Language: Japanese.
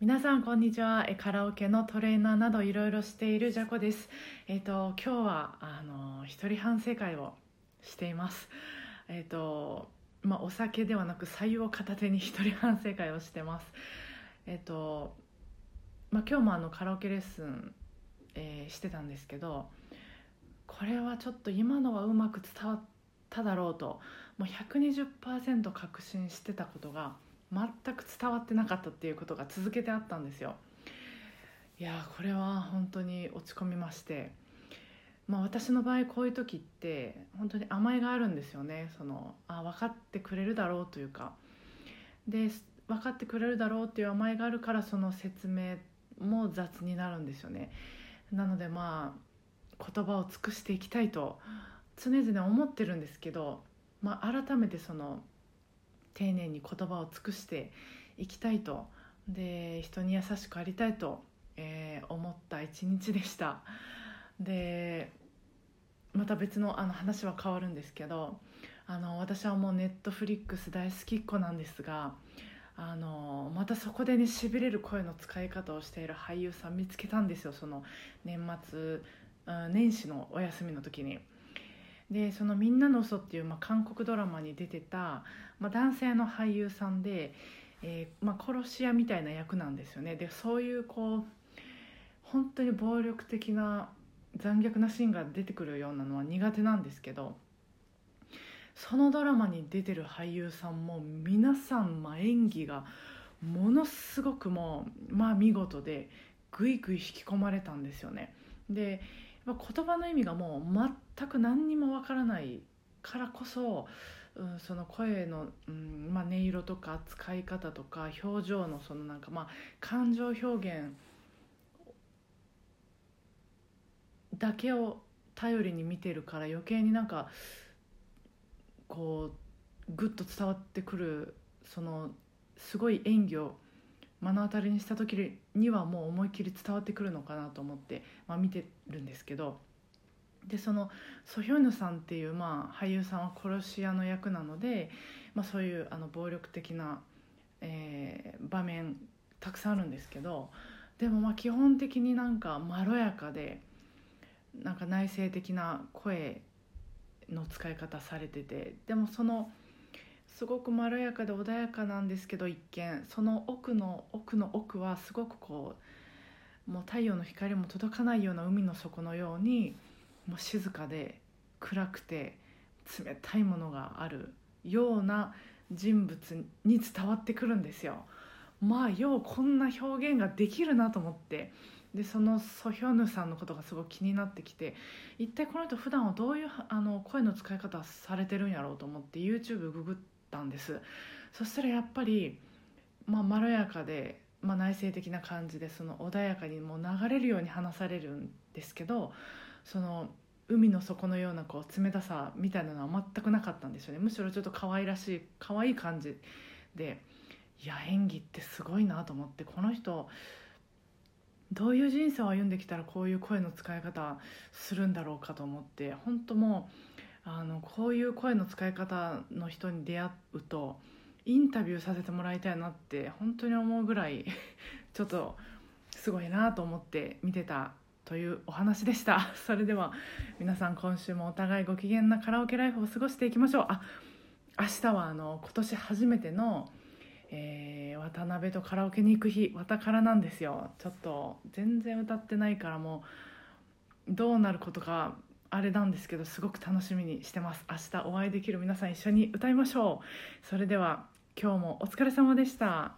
皆さんこんにちは。カラオケのトレーナーなどいろいろしているジャコです。えっ、と今日はあの一人反省会をしています。えっ、とまあお酒ではなく白湯を片手に一人反省会をしてます。えっ、とまあ今日もあのカラオケレッスン、えーしてたんですけどこれはちょっと今のはうまく伝わっただろうともう120%確信してたことが全く伝わってなかったっていうことが続けてあったんですよ。いやこれは本当に落ち込みまして。まあ私の場合こういう時って本当に甘えがあるんですよね。そのあ分かってくれるだろうというか。で分かってくれるだろうっていう甘えがあるからその説明も雑になるんですよね。なのでまあ言葉を尽くしていきたいと常々思ってるんですけど、まあ、改めてその丁寧に言葉を尽くしていきたいとで人に優しくありたいと、えー思った一日でしたでまた別のあの話は変わるんですけどあの私はもうネットフリックス大好きっ子なんですがあのまたそこでねしびれる声の使い方をしている俳優さん見つけたんですよその年末うん年始のお休みの時に。でその「みんなの嘘っていう、まあ、韓国ドラマに出てた、まあ、男性の俳優さんで、えーまあ、殺し屋みたいな役なんですよねでそういうこう本当に暴力的な残虐なシーンが出てくるようなのは苦手なんですけどそのドラマに出てる俳優さんも皆さん、まあ、演技がものすごくもう、まあ、見事でぐいぐい引き込まれたんですよね。でやっぱ言葉の意味がもう全く何にもわからないからこそ、うん、その声の、うんまあ、音色とか使い方とか表情のそのなんかまあ感情表現だけを頼りに見てるから余計になんかこうグッと伝わってくるそのすごい演技を目の当たりにした時にはもう思いっきり伝わってくるのかなと思って、まあ、見てるんですけどでそのソヒョンヌさんっていう、まあ、俳優さんは殺し屋の役なので、まあ、そういうあの暴力的な、えー場面たくさんあるんですけどでもまあ基本的になんかまろやかでなんか内省的な声の使い方されててでもそのすごくまろやかで穏やかなんですけど一見その奥の奥の奥はすごくこうもう太陽の光も届かないような海の底のようにもう静かで暗くて冷たいものがあるような人物に伝わってくるんですよ。まあようこんな表現ができるなと思ってでそのソヒョヌさんのことがすごい気になってきて一体この人普段はどういうあの声の使い方されてるんやろうと思って YouTube ググってたんです。そしたらやっぱり、まあ、まろやかで、まあ、内省的な感じでその穏やかにもう流れるように話されるんですけどその海の底のようなこう冷たさみたいなのは全くなかったんですよね。むしろちょっと可愛らしい可愛い感じでいや演技ってすごいなと思ってこの人どういう人生を歩んできたらこういう声の使い方するんだろうかと思って本当もうあのこういう声の使い方の人に出会うとインタビューさせてもらいたいなって本当に思うぐらい ちょっとすごいなと思って見てたというお話でした。それでは皆さん今週もお互いご機嫌なカラオケライフを過ごしていきましょう。あ明日はあの今年初めてのえー渡辺とカラオケに行く日わたからなんですよ。ちょっと全然歌ってないからもうどうなることかあれなんですけどすごく楽しみにしてます。明日お会いできる皆さん一緒に歌いましょう。それでは今日もお疲れ様でした。